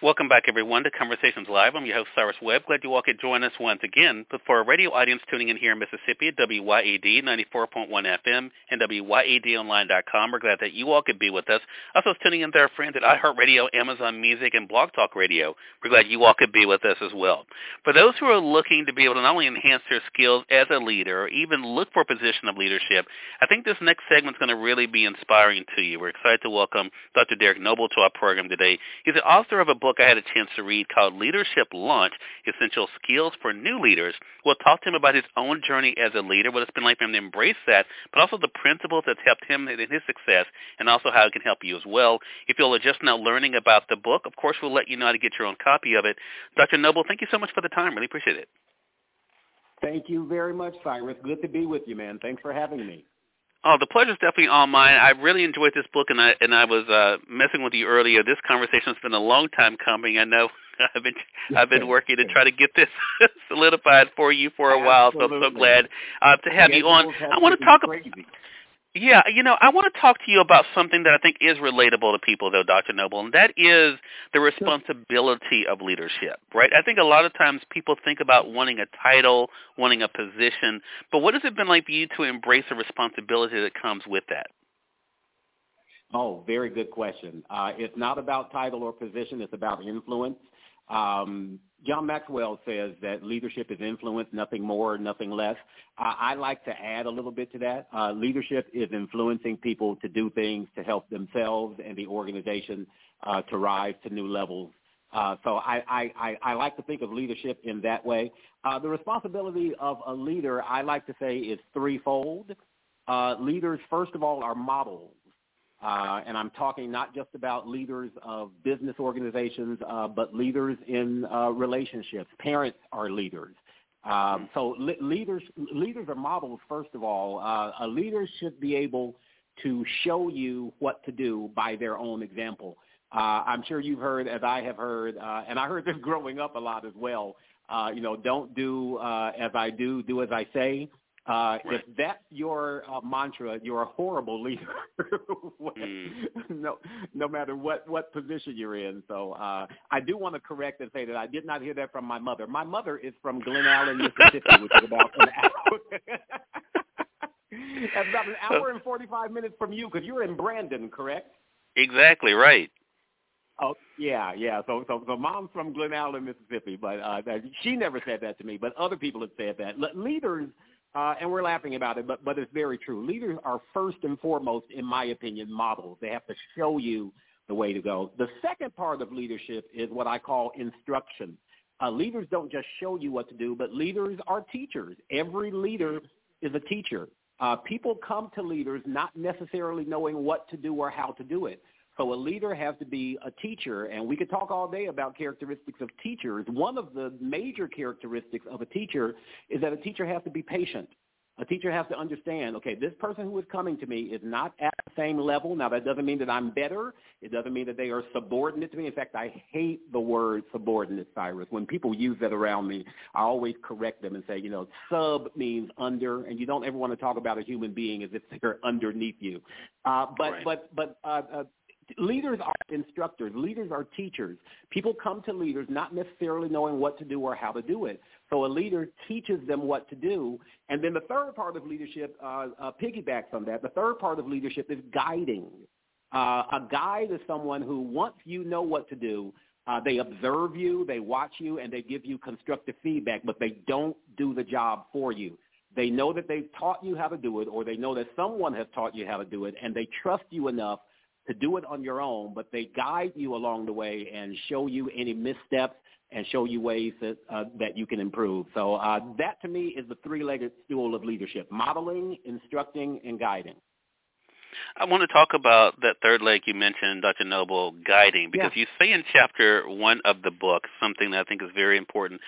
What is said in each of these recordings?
Welcome back, everyone, to Conversations Live. I'm your host, Cyrus Webb. Glad you all could join us once again. But for our radio audience tuning in here in Mississippi at WYAD 94.1 FM and WYADonline.com, we're glad that you all could be with us. Also tuning in to our friends at iHeartRadio, Amazon Music, and Blog Talk Radio. We're glad you all could be with us as well. For those who are looking to be able to not only enhance their skills as a leader or even look for a position of leadership, I think this next segment is going to really be inspiring to you. We're excited to welcome Dr. Derrick Noble to our program today. He's the author of a book book I had a chance to read called Leadership Launch, Essential Skills for New Leaders. We'll talk to him about his own journey as a leader, what it's been like for him to embrace that, but also the principles that's helped him in his success, and also how it can help you as well. If you're just now learning about the book, of course, we'll let you know how to get your own copy of it. Dr. Noble, thank you so much for the time. Really appreciate it. Thank you very much, Cyrus. Good to be with you, man. Thanks for having me. Oh, the pleasure's definitely all mine. I really enjoyed this book, and I and I was uh, messing with you earlier. This conversation's been a long time coming. I know I've been I've been working to try to get this solidified for you for a while. So I'm so glad uh, to have you on. I want to talk about. Yeah, you know, I want to talk to you about something that I think is relatable to people, though, Dr. Noble, and that is the responsibility of leadership, right? I think a lot of times people think about wanting a title, wanting a position, but what has it been like for you to embrace the responsibility that comes with that? Oh, very good question. Uh, it's not about title or position. It's about influence. Um, John Maxwell says that leadership is influence, nothing more, nothing less. Uh, I like to add a little bit to that. Uh, leadership is influencing people to do things to help themselves and the organization uh, to rise to new levels. Uh, so I, I, I, I, like to think of leadership in that way. Uh, the responsibility of a leader, I like to say, is threefold. Uh, leaders, first of all, are models. Uh, and I'm talking not just about leaders of business organizations, uh, but leaders in uh, relationships. Parents are leaders. Um, so le- leaders leaders are models. First of all, uh, a leader should be able to show you what to do by their own example. Uh, I'm sure you've heard, as I have heard, uh, and I heard this growing up a lot as well. you know, don't do as I do, do as I say. Uh, right. If that's your uh, mantra, you're a horrible leader. mm. No, no matter what what position you're in. So uh, I do want to correct and say that I did not hear that from my mother. My mother is from Glen Allan, Mississippi, which is about an hour. That's about an hour and forty-five minutes from you, because you're in Brandon, correct? Exactly right. Oh yeah, yeah. So so so mom's from Glen Allan, Mississippi, but uh, she never said that to me. But other people have said that. Leaders uh, and we're laughing about it, but, but it's very true. Leaders are first and foremost, in my opinion, models. They have to show you the way to go. The second part of leadership is what I call instruction. Uh, leaders don't just show you what to do, but leaders are teachers. Every leader is a teacher. Uh, people come to leaders not necessarily knowing what to do or how to do it. So a leader has to be a teacher, and we could talk all day about characteristics of teachers. One of the major characteristics of a teacher is that a teacher has to be patient. A teacher has to understand, okay, this person who is coming to me is not at the same level. Now, that doesn't mean that I'm better. It doesn't mean that they are subordinate to me. In fact, I hate the word subordinate, Cyrus. When people use that around me, I always correct them and say, you know, sub means under, and you don't ever want to talk about a human being as if they're underneath you. Uh, but, right. but, but uh, uh, leaders are instructors. Leaders are teachers. People come to leaders not necessarily knowing what to do or how to do it. So a leader teaches them what to do. And then the third part of leadership uh, uh, piggybacks on that. The third part of leadership is guiding. Uh, a guide is someone who, once you know what to do, uh, they observe you, they watch you, and they give you constructive feedback, but they don't do the job for you. They know that they've taught you how to do it, or they know that someone has taught you how to do it, and they trust you enough to do it on your own, but they guide you along the way and show you any missteps and show you ways that uh, that you can improve. So uh, that to me is the three-legged stool of leadership: modeling, instructing, and guiding. I want to talk about that third leg you mentioned, Dr. Noble, guiding, because yeah. you say in chapter one of the book something that I think is very important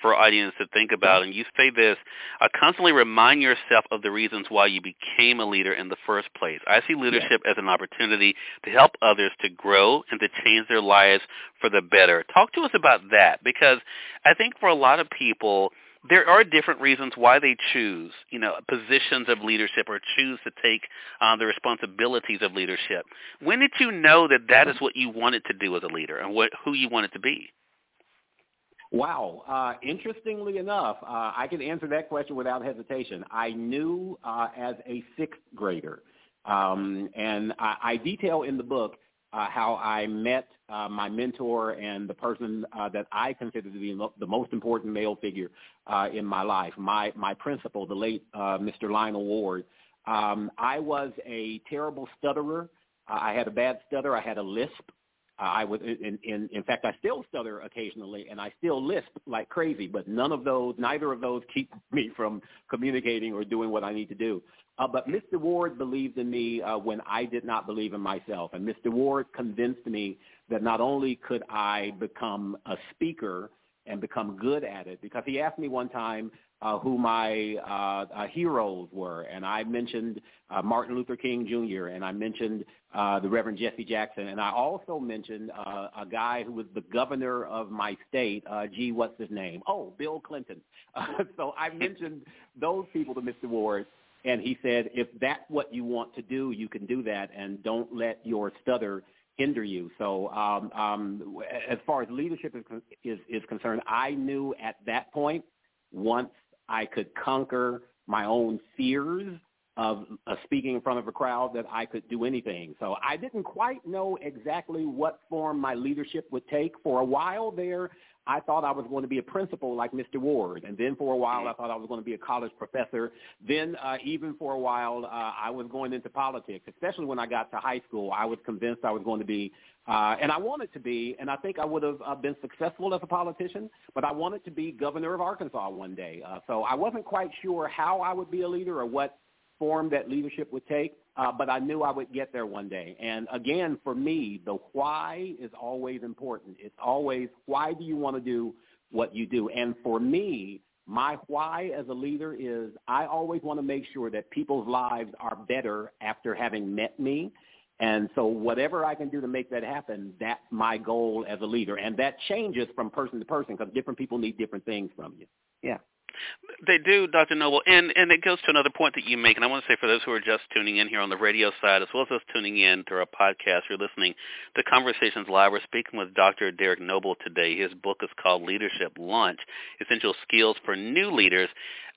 for our audience to think about, and you say this, uh, constantly remind yourself of the reasons why you became a leader in the first place. I see leadership yeah. as an opportunity to help others to grow and to change their lives for the better. Talk to us about that, because I think for a lot of people, there are different reasons why they choose, you know, positions of leadership or choose to take uh, the responsibilities of leadership. When did you know that that is what you wanted to do as a leader and what who you wanted to be? Wow. Uh, interestingly enough, uh, I can answer that question without hesitation. I knew uh, as a sixth grader, um, and I, I detail in the book uh, how I met uh, my mentor and the person uh, that I consider to be the most important male figure uh, in my life, my my principal, the late uh, Mr. Lionel Ward. Um, I was a terrible stutterer. Uh, I had a bad stutter. I had a lisp. Uh, I was, in, in, in fact, I still stutter occasionally, and I still lisp like crazy. But none of those, neither of those, keep me from communicating or doing what I need to do. Uh, but Mr. Ward believed in me uh, when I did not believe in myself. And Mr. Ward convinced me that not only could I become a speaker and become good at it, because he asked me one time uh, who my uh, uh, heroes were. And I mentioned uh, Martin Luther King Jr., and I mentioned uh, the Reverend Jesse Jackson. And I also mentioned uh, a guy who was the governor of my state. Uh, gee, what's his name? Oh, Bill Clinton. Uh, so I mentioned those people to Mr. Ward. And he said, if that's what you want to do, you can do that, and don't let your stutter hinder you. So um, um, as far as leadership is, is, is concerned, I knew at that point, once I could conquer my own fears of uh, speaking in front of a crowd that I could do anything. So I didn't quite know exactly what form my leadership would take. For a while there, I thought I was going to be a principal like Mr. Ward. And then for a while, I thought I was going to be a college professor. Then uh, even for a while, uh, I was going into politics, especially when I got to high school. I was convinced I was going to be, uh, and I wanted to be, and I think I would have uh, been successful as a politician, but I wanted to be governor of Arkansas one day. Uh, so I wasn't quite sure how I would be a leader or what form that leadership would take, uh, but I knew I would get there one day. And again, for me, the why is always important. It's always why do you want to do what you do? And for me, my why as a leader is I always want to make sure that people's lives are better after having met me. And so whatever I can do to make that happen, that's my goal as a leader. And that changes from person to person because different people need different things from you. Yeah. They do, Dr. Noble, and and it goes to another point that you make, and I want to say for those who are just tuning in here on the radio side, as well as those tuning in through our podcast, you're listening to Conversations Live. We're speaking with Dr. Derrick Noble today. His book is called Leadership Launch: Essential Skills for New Leaders.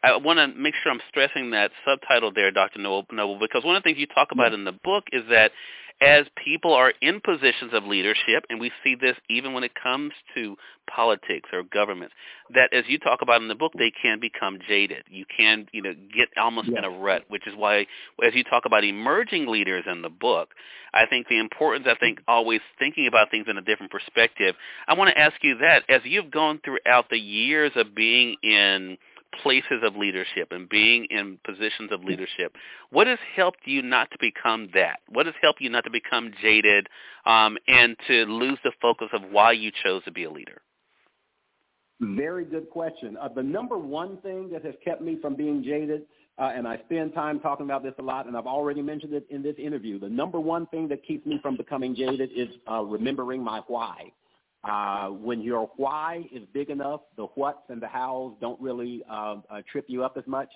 I want to make sure I'm stressing that subtitle there, Dr. Noble, because one of the things you talk about mm-hmm. in the book is that as people are in positions of leadership, and we see this even when it comes to politics or governments, that as you talk about in the book, they can become jaded. You can, you know, get almost in a rut, which is why, as you talk about emerging leaders in the book, I think the importance, I think, always thinking about things in a different perspective. I want to ask you that as you've gone throughout the years of being in places of leadership and being in positions of leadership, what has helped you not to become that? What has helped you not to become jaded um, and to lose the focus of why you chose to be a leader? Very good question. Uh, the number one thing that has kept me from being jaded, uh, and I spend time talking about this a lot, and I've already mentioned it in this interview, the number one thing that keeps me from becoming jaded is uh, remembering my why. Uh, when your why is big enough, the whats and the hows don't really uh, uh, trip you up as much.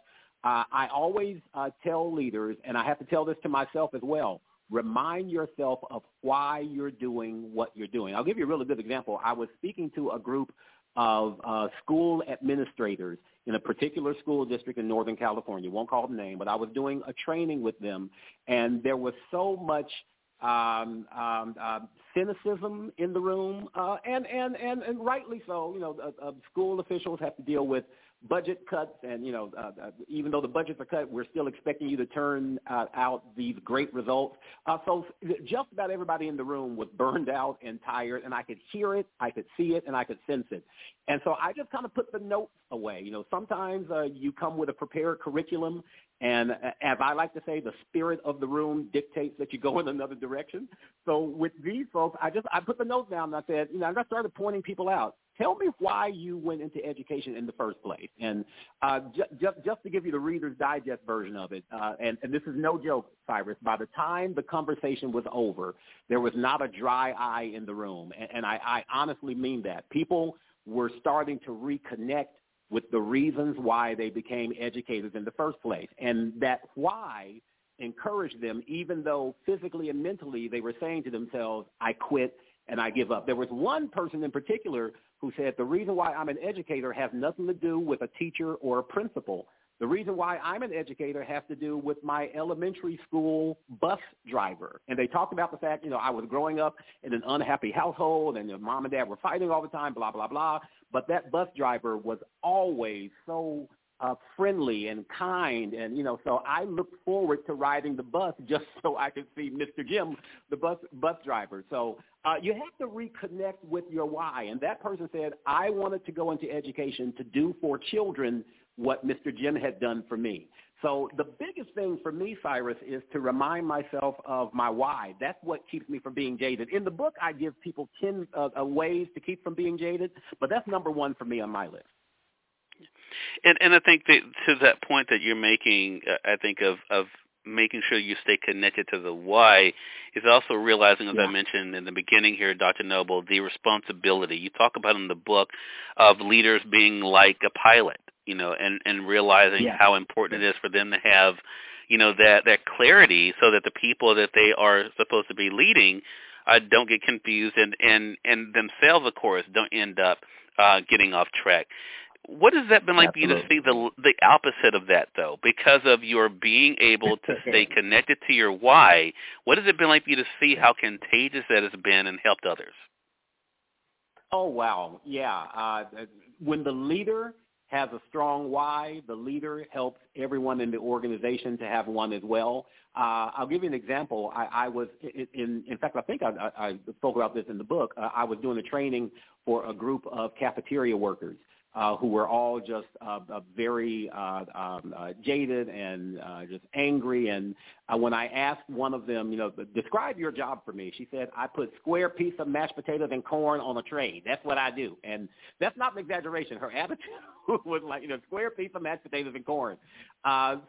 Uh, I always uh, tell leaders, and I have to tell this to myself as well, remind yourself of why you're doing what you're doing. I'll give you a really good example. I was speaking to a group of uh, school administrators in a particular school district in Northern California. Won't call the name, but I was doing a training with them, and there was so much – um, um, uh, cynicism in the room, uh, and, and, and, and rightly so. You know, uh, uh, school officials have to deal with budget cuts, and you know, uh, uh, even though the budgets are cut, we're still expecting you to turn uh, out these great results. Uh, so just about everybody in the room was burned out and tired, and I could hear it, I could see it, and I could sense it. And so I just kind of put the notes away. You know, sometimes uh, you come with a prepared curriculum, And as I like to say, the spirit of the room dictates that you go in another direction. So with these folks, I just I put the notes down and I said, you know, I started pointing people out. Tell me why you went into education in the first place. And uh, just, just just to give you the Reader's Digest version of it, uh, and, and this is no joke, Cyrus. By the time the conversation was over, there was not a dry eye in the room, and, and I, I honestly mean that. People were starting to reconnect with the reasons why they became educators in the first place. And that why encouraged them, even though physically and mentally they were saying to themselves, I quit and I give up. There was one person in particular who said, the reason why I'm an educator has nothing to do with a teacher or a principal. The reason why I'm an educator has to do with my elementary school bus driver. And they talked about the fact, you know, I was growing up in an unhappy household and mom and dad were fighting all the time, blah, blah, blah. But that bus driver was always so uh, friendly and kind. And, you know, so I look forward to riding the bus just so I could see Mr. Jim, the bus, bus driver. So uh, you have to reconnect with your why. And that person said, I wanted to go into education to do for children what Mr. Jim had done for me. So the biggest thing for me, Cyrus, is to remind myself of my why. That's what keeps me from being jaded. In the book, I give people 10 uh, uh, ways to keep from being jaded, but that's number one for me on my list. And and I think that to that point that you're making, uh, I think of of making sure you stay connected to the why is also realizing, as yeah. I mentioned in the beginning here, Dr. Noble, the responsibility. You talk about in the book of leaders being like a pilot you know, and and realizing yeah. how important it is for them to have, you know, that that clarity so that the people that they are supposed to be leading uh, don't get confused and and and themselves, of course, don't end up uh, getting off track. What has that been like Absolutely. for you to see the the opposite of that though? Because of your being able to stay connected to your why, what has it been like for you to see how contagious that has been and helped others? Oh wow, yeah. Uh, when the leader has a strong why. The leader helps everyone in the organization to have one as well. Uh, I'll give you an example. I, I was in, in fact, I think I, I, I spoke about this in the book. Uh, I was doing a training for a group of cafeteria workers uh, who were all just uh, uh, very uh, um, uh, jaded and uh, just angry. And when I asked one of them, you know, describe your job for me, she said, I put square piece of mashed potatoes and corn on a tray. That's what I do. And that's not an exaggeration. Her attitude was like, you know, square piece of mashed potatoes and corn.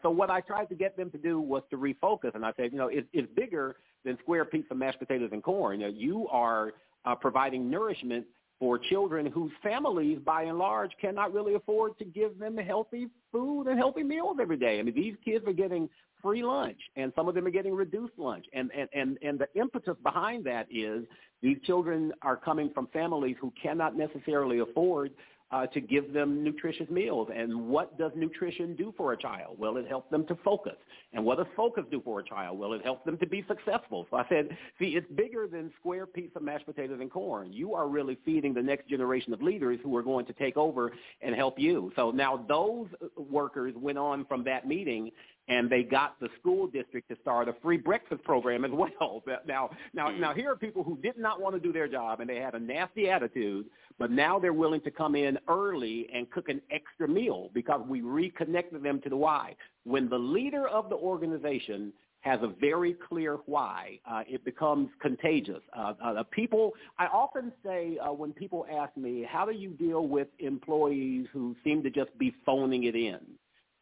So what I tried to get them to do was to refocus. And I said, you know, it, it's bigger than square piece of mashed potatoes and corn. You, know, you are uh, providing nourishment for children whose families, by and large, cannot really afford to give them healthy food and healthy meals every day. I mean, these kids are getting free lunch, and some of them are getting reduced lunch. And, and, and, and the impetus behind that is these children are coming from families who cannot necessarily afford uh, to give them nutritious meals. And what does nutrition do for a child? Well, it helps them to focus. And what does focus do for a child? Well, it helps them to be successful. So I said, see, it's bigger than square piece of mashed potatoes and corn. You are really feeding the next generation of leaders who are going to take over and help you. So now those workers went on from that meeting and they got the school district to start a free breakfast program as well. Now, now, now here are people who did not want to do their job and they had a nasty attitude, but now they're willing to come in early and cook an extra meal because we reconnected them to the why. When the leader of the organization has a very clear why, uh, it becomes contagious. Uh, uh, people, I often say uh, when people ask me, how do you deal with employees who seem to just be phoning it in?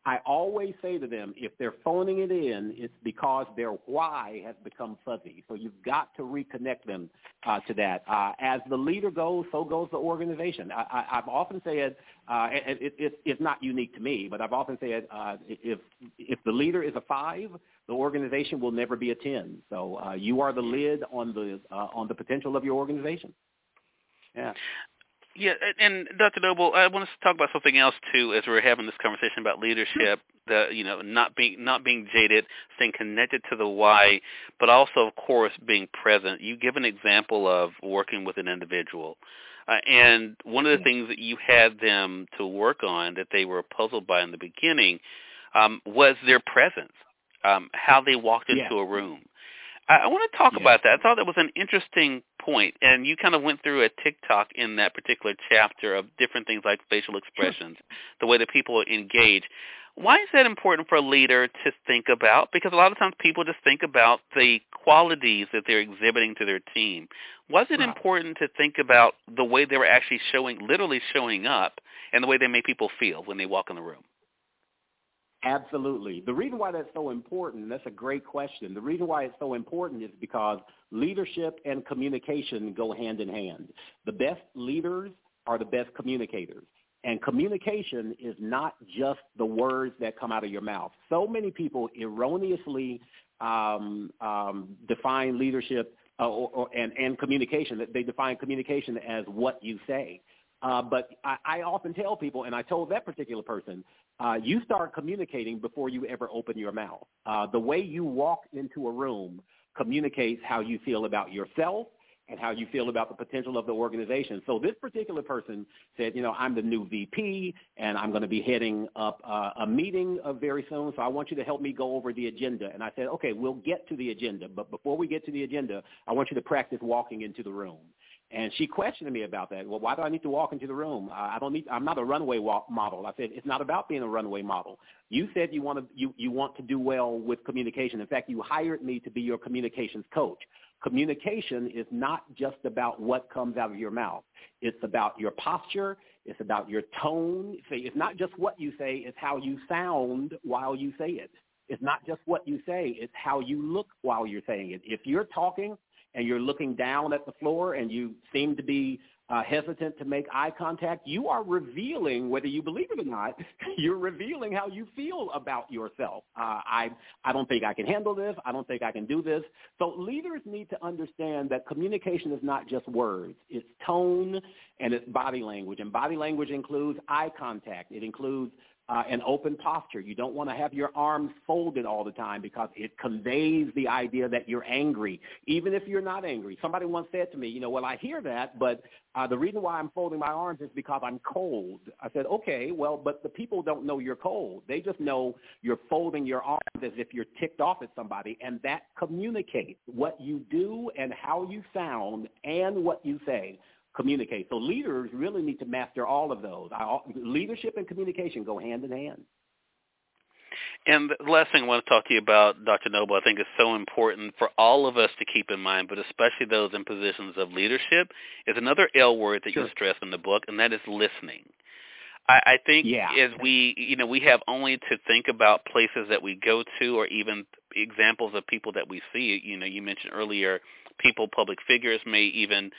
I always say to them, if they're phoning it in, it's because their why has become fuzzy. So you've got to reconnect them uh, to that. Uh, as the leader goes, so goes the organization. I, I've often said, uh, it, it, it, it's not unique to me, but I've often said, uh, if if the leader is a five, the organization will never be a ten. So uh, you are the lid on the uh, on the potential of your organization. Yeah. Yeah, and Dr. Noble, I want to talk about something else too as we're having this conversation about leadership. The you know not being not being jaded, staying connected to the why, but also of course being present. You give an example of working with an individual, uh, and one of the things that you had them to work on that they were puzzled by in the beginning um, was their presence, um, how they walked into yeah. a room. I, I want to talk yeah. about that. I thought that was an interesting point, and you kind of went through a TikTok in that particular chapter of different things like facial expressions, the way that people engage. Why is that important for a leader to think about? Because a lot of times people just think about the qualities that they're exhibiting to their team. Was it right. important to think about the way they were actually showing, literally showing up, and the way they make people feel when they walk in the room? Absolutely. The reason why that's so important, that's a great question. The reason why it's so important is because leadership and communication go hand in hand. The best leaders are the best communicators. And communication is not just the words that come out of your mouth. So many people erroneously um, um, define leadership uh, or, or, and, and communication. They define communication as what you say. Uh, but I, I often tell people, and I told that particular person, uh, you start communicating before you ever open your mouth. Uh, the way you walk into a room communicates how you feel about yourself and how you feel about the potential of the organization. So this particular person said, you know, I'm the new VP and I'm going to be heading up uh, a meeting uh, very soon. So I want you to help me go over the agenda. And I said, okay, we'll get to the agenda. But before we get to the agenda, I want you to practice walking into the room. And she questioned me about that. Well, why do I need to walk into the room? I don't need. I'm not a runway walk model. I said it's not about being a runway model. You said you want to you you want to do well with communication. In fact, you hired me to be your communications coach. Communication is not just about what comes out of your mouth. It's about your posture. It's about your tone. It's not just what you say. It's how you sound while you say it. It's not just what you say. It's how you look while you're saying it. If you're talking and you're looking down at the floor and you seem to be uh, hesitant to make eye contact, you are revealing, whether you believe it or not, you're revealing how you feel about yourself. Uh, I, I don't think I can handle this. I don't think I can do this. So leaders need to understand that communication is not just words. It's tone and it's body language. And body language includes eye contact. It includes uh, an open posture. You don't want to have your arms folded all the time because it conveys the idea that you're angry, even if you're not angry. Somebody once said to me, you know, well, I hear that, but uh, the reason why I'm folding my arms is because I'm cold. I said, okay, well, but the people don't know you're cold. They just know you're folding your arms as if you're ticked off at somebody, and that communicates what you do and how you sound and what you say communicate. So leaders really need to master all of those. I, leadership and communication go hand in hand. And the last thing I want to talk to you about, Dr. Noble, I think is so important for all of us to keep in mind, but especially those in positions of leadership, is another L word that sure. you stress in the book, and that is listening. I, I think yeah. as we, you know, we have only to think about places that we go to, or even examples of people that we see. You know, you mentioned earlier, people, public figures may even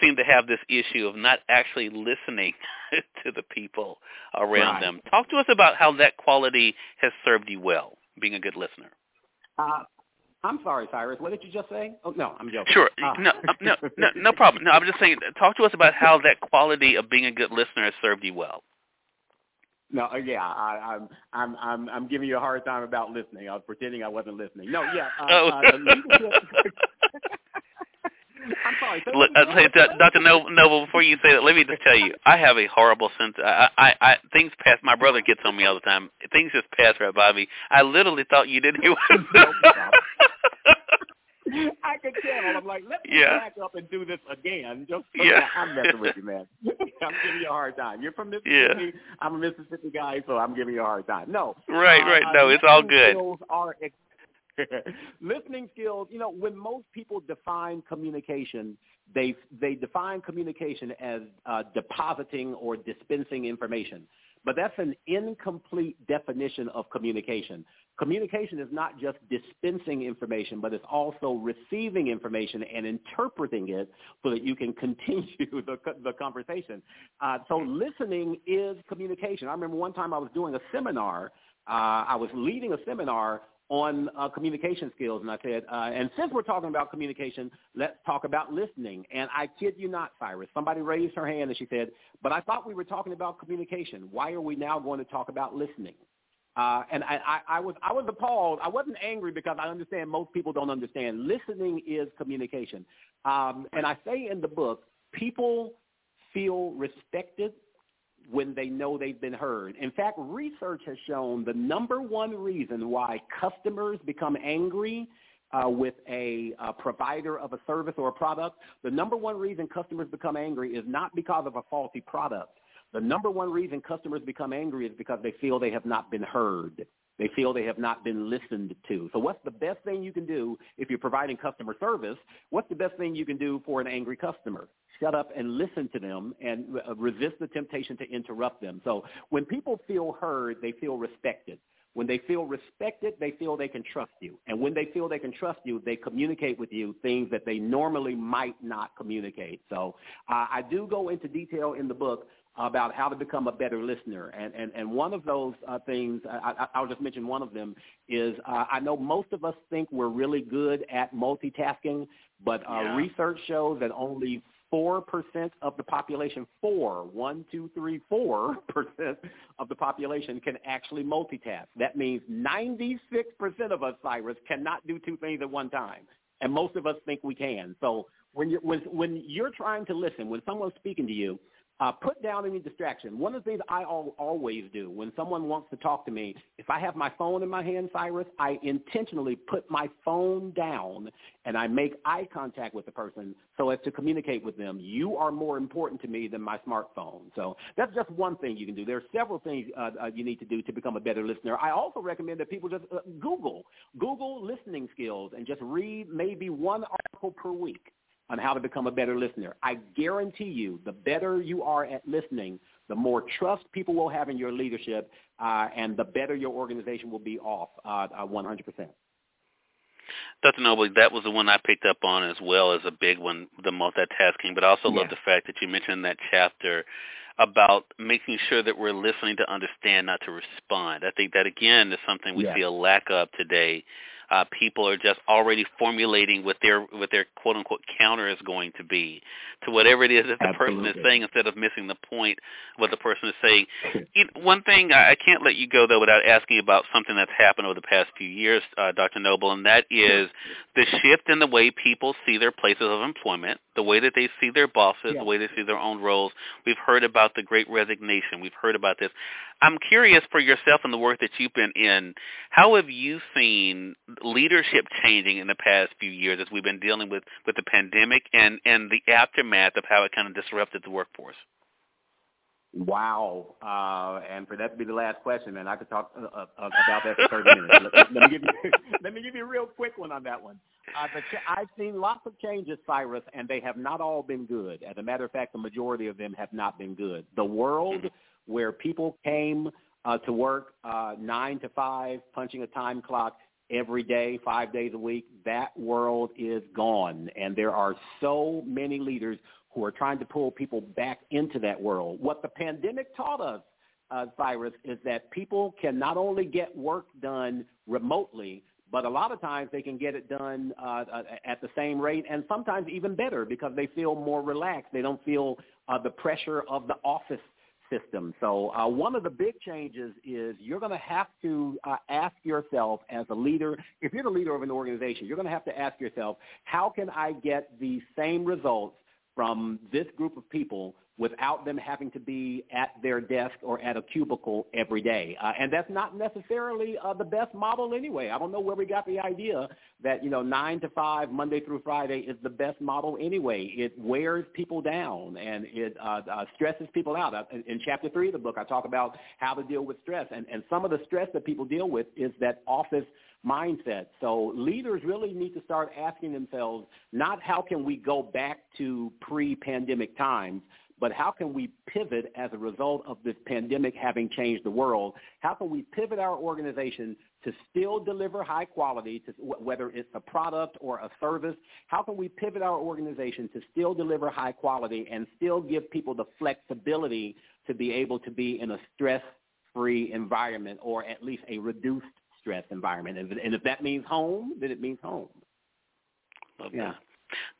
seem to have this issue of not actually listening to the people around right. them. Talk to us about how that quality has served you well, being a good listener. Uh, I'm sorry, Cyrus. What did you just say? Oh no, I'm joking. Sure. Uh. No, no, no, no problem. No, I'm just saying. Talk to us about how that quality of being a good listener has served you well. No, uh, yeah, I, I'm, I'm, I'm, I'm giving you a hard time about listening. I was pretending I wasn't listening. No, yeah. Uh, oh. uh, I'm sorry. Look, I'll tell you, Dr. Noble, before you say that, let me just tell you, I have a horrible sense. I, I, I things pass. My brother gets on me all the time. Things just pass right by me. I literally thought you didn't hear. I could tell. I'm like, let me yeah. back up and do this again. Just yeah. I'm messing with you, man. I'm giving you a hard time. You're from Mississippi. Yeah. I'm a Mississippi guy, so I'm giving you a hard time. No. Right, uh, right. No, it's all good. Skills are ex- listening skills, you know, when most people define communication, they they define communication as uh, depositing or dispensing information. But that's an incomplete definition of communication. Communication is not just dispensing information, but it's also receiving information and interpreting it so that you can continue the, the conversation. Uh, so listening is communication. I remember one time I was doing a seminar. Uh, I was leading a seminar on uh, communication skills. And I said, uh, and since we're talking about communication, let's talk about listening. And I kid you not, Cyrus, somebody raised her hand and she said, but I thought we were talking about communication. Why are we now going to talk about listening? Uh, and I, I, I was I was appalled. I wasn't angry because I understand most people don't understand. Listening is communication. Um, and I say in the book, people feel respected when they know they've been heard. In fact, research has shown the number one reason why customers become angry uh, with a, a provider of a service or a product, the number one reason customers become angry is not because of a faulty product. The number one reason customers become angry is because they feel they have not been heard. They feel they have not been listened to. So what's the best thing you can do if you're providing customer service? What's the best thing you can do for an angry customer? Shut up and listen to them and resist the temptation to interrupt them. So when people feel heard, they feel respected. When they feel respected, they feel they can trust you. And when they feel they can trust you, they communicate with you things that they normally might not communicate. So uh, I do go into detail in the book about how to become a better listener. And, and, and one of those uh, things, I, I, will just mention one of them, is uh, I know most of us think we're really good at multitasking, but uh, yeah. research shows that only 4% of the population, four, one, two, three, four percent of the population can actually multitask. That means 96% of us, Cyrus, cannot do two things at one time. And most of us think we can. So when you're, when, when you're trying to listen, when someone's speaking to you, uh, put down any distraction. One of the things I al- always do when someone wants to talk to me, if I have my phone in my hand, Cyrus, I intentionally put my phone down and I make eye contact with the person so as to communicate with them. You are more important to me than my smartphone. So that's just one thing you can do. There are several things uh, uh, you need to do to become a better listener. I also recommend that people just uh, Google, Google listening skills and just read maybe one article per week on how to become a better listener. I guarantee you, the better you are at listening, the more trust people will have in your leadership, uh, and the better your organization will be off uh, uh, 100%. Dr. Noble, that was the one I picked up on as well as a big one, the multitasking, but I also yeah. love the fact that you mentioned in that chapter about making sure that we're listening to understand, not to respond. I think that, again, is something we yeah. see a lack of today uh, people are just already formulating what their what their quote unquote counter is going to be to whatever it is that the Absolutely. person is saying instead of missing the point of what the person is saying. you know, one thing I can't let you go though without asking about something that's happened over the past few years, uh, Dr. Noble, and that is the shift in the way people see their places of employment, the way that they see their bosses, yeah. the way they see their own roles. We've heard about the Great Resignation. We've heard about this. I'm curious for yourself and the work that you've been in. How have you seen leadership changing in the past few years as we've been dealing with, with the pandemic and, and the aftermath of how it kind of disrupted the workforce? Wow. Uh, and for that to be the last question, man, I could talk uh, uh, about that for 30 minutes. Let, let, me give you, let me give you a real quick one on that one. Uh, ch- I've seen lots of changes, Cyrus, and they have not all been good. As a matter of fact, the majority of them have not been good. The world mm-hmm where people came uh, to work uh, nine to five, punching a time clock every day, five days a week, that world is gone. And there are so many leaders who are trying to pull people back into that world. What the pandemic taught us, uh, Cyrus, is that people can not only get work done remotely, but a lot of times they can get it done uh, uh at the same rate and sometimes even better because they feel more relaxed. They don't feel uh, the pressure of the office system. So uh, one of the big changes is you're going to have to uh, ask yourself as a leader, if you're the leader of an organization, you're going to have to ask yourself, how can I get the same results from this group of people without them having to be at their desk or at a cubicle every day. Uh, and that's not necessarily uh, the best model anyway. I don't know where we got the idea that, you know, 9 to 5, Monday through Friday is the best model anyway. It wears people down and it uh, uh, stresses people out. Uh, in chapter 3 of the book, I talk about how to deal with stress. And, and some of the stress that people deal with is that office mindset. So leaders really need to start asking themselves not how can we go back to pre-pandemic times, but how can we pivot as a result of this pandemic having changed the world? How can we pivot our organization to still deliver high quality, to, whether it's a product or a service? How can we pivot our organization to still deliver high quality and still give people the flexibility to be able to be in a stress-free environment or at least a reduced stress environment? And if that means home, then it means home. Love yeah. That.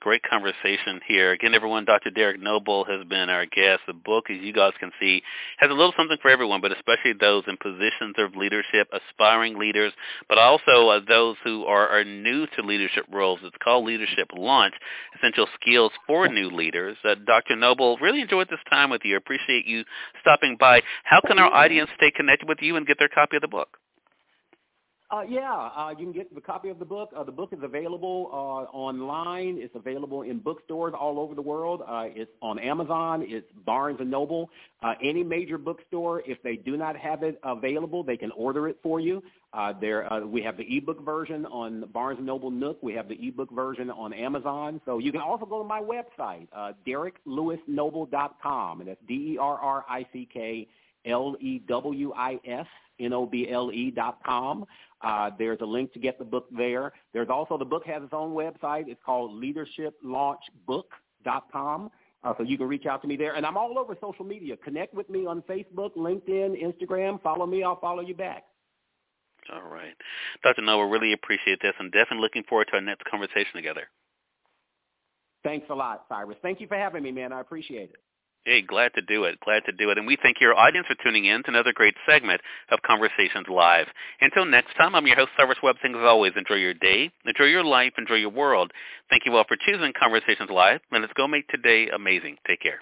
Great conversation here. Again, everyone, Dr. Derrick Noble has been our guest. The book, as you guys can see, has a little something for everyone, but especially those in positions of leadership, aspiring leaders, but also uh, those who are, are new to leadership roles. It's called Leadership Launch, Essential Skills for New Leaders. Uh, Dr. Noble, really enjoyed this time with you. Appreciate you stopping by. How can our audience stay connected with you and get their copy of the book? Uh, yeah, uh, you can get the copy of the book. Uh, the book is available uh, online. It's available in bookstores all over the world. Uh, it's on Amazon. It's Barnes and Noble. Uh, any major bookstore, if they do not have it available, they can order it for you. Uh, there, uh, we have the ebook version on Barnes and Noble Nook. We have the ebook version on Amazon. So you can also go to my website, uh, DerrickLewisNoble.com, and that's D-E-R-R-I-C-K L-E-W-I-S N-O-B-L-E dot com. Uh, there's a link to get the book there. There's also, the book has its own website. It's called leadershiplaunchbook.com. Uh, so you can reach out to me there. And I'm all over social media. Connect with me on Facebook, LinkedIn, Instagram. Follow me. I'll follow you back. All right. Dr. Noble, really appreciate this and definitely looking forward to our next conversation together. Thanks a lot, Cyrus. Thank you for having me, man. I appreciate it. Hey, glad to do it. Glad to do it. And we thank your audience for tuning in to another great segment of Conversations Live. Until next time, I'm your host, Cyrus Webb. As always, enjoy your day, enjoy your life, enjoy your world. Thank you all for choosing Conversations Live. And let's go make today amazing. Take care.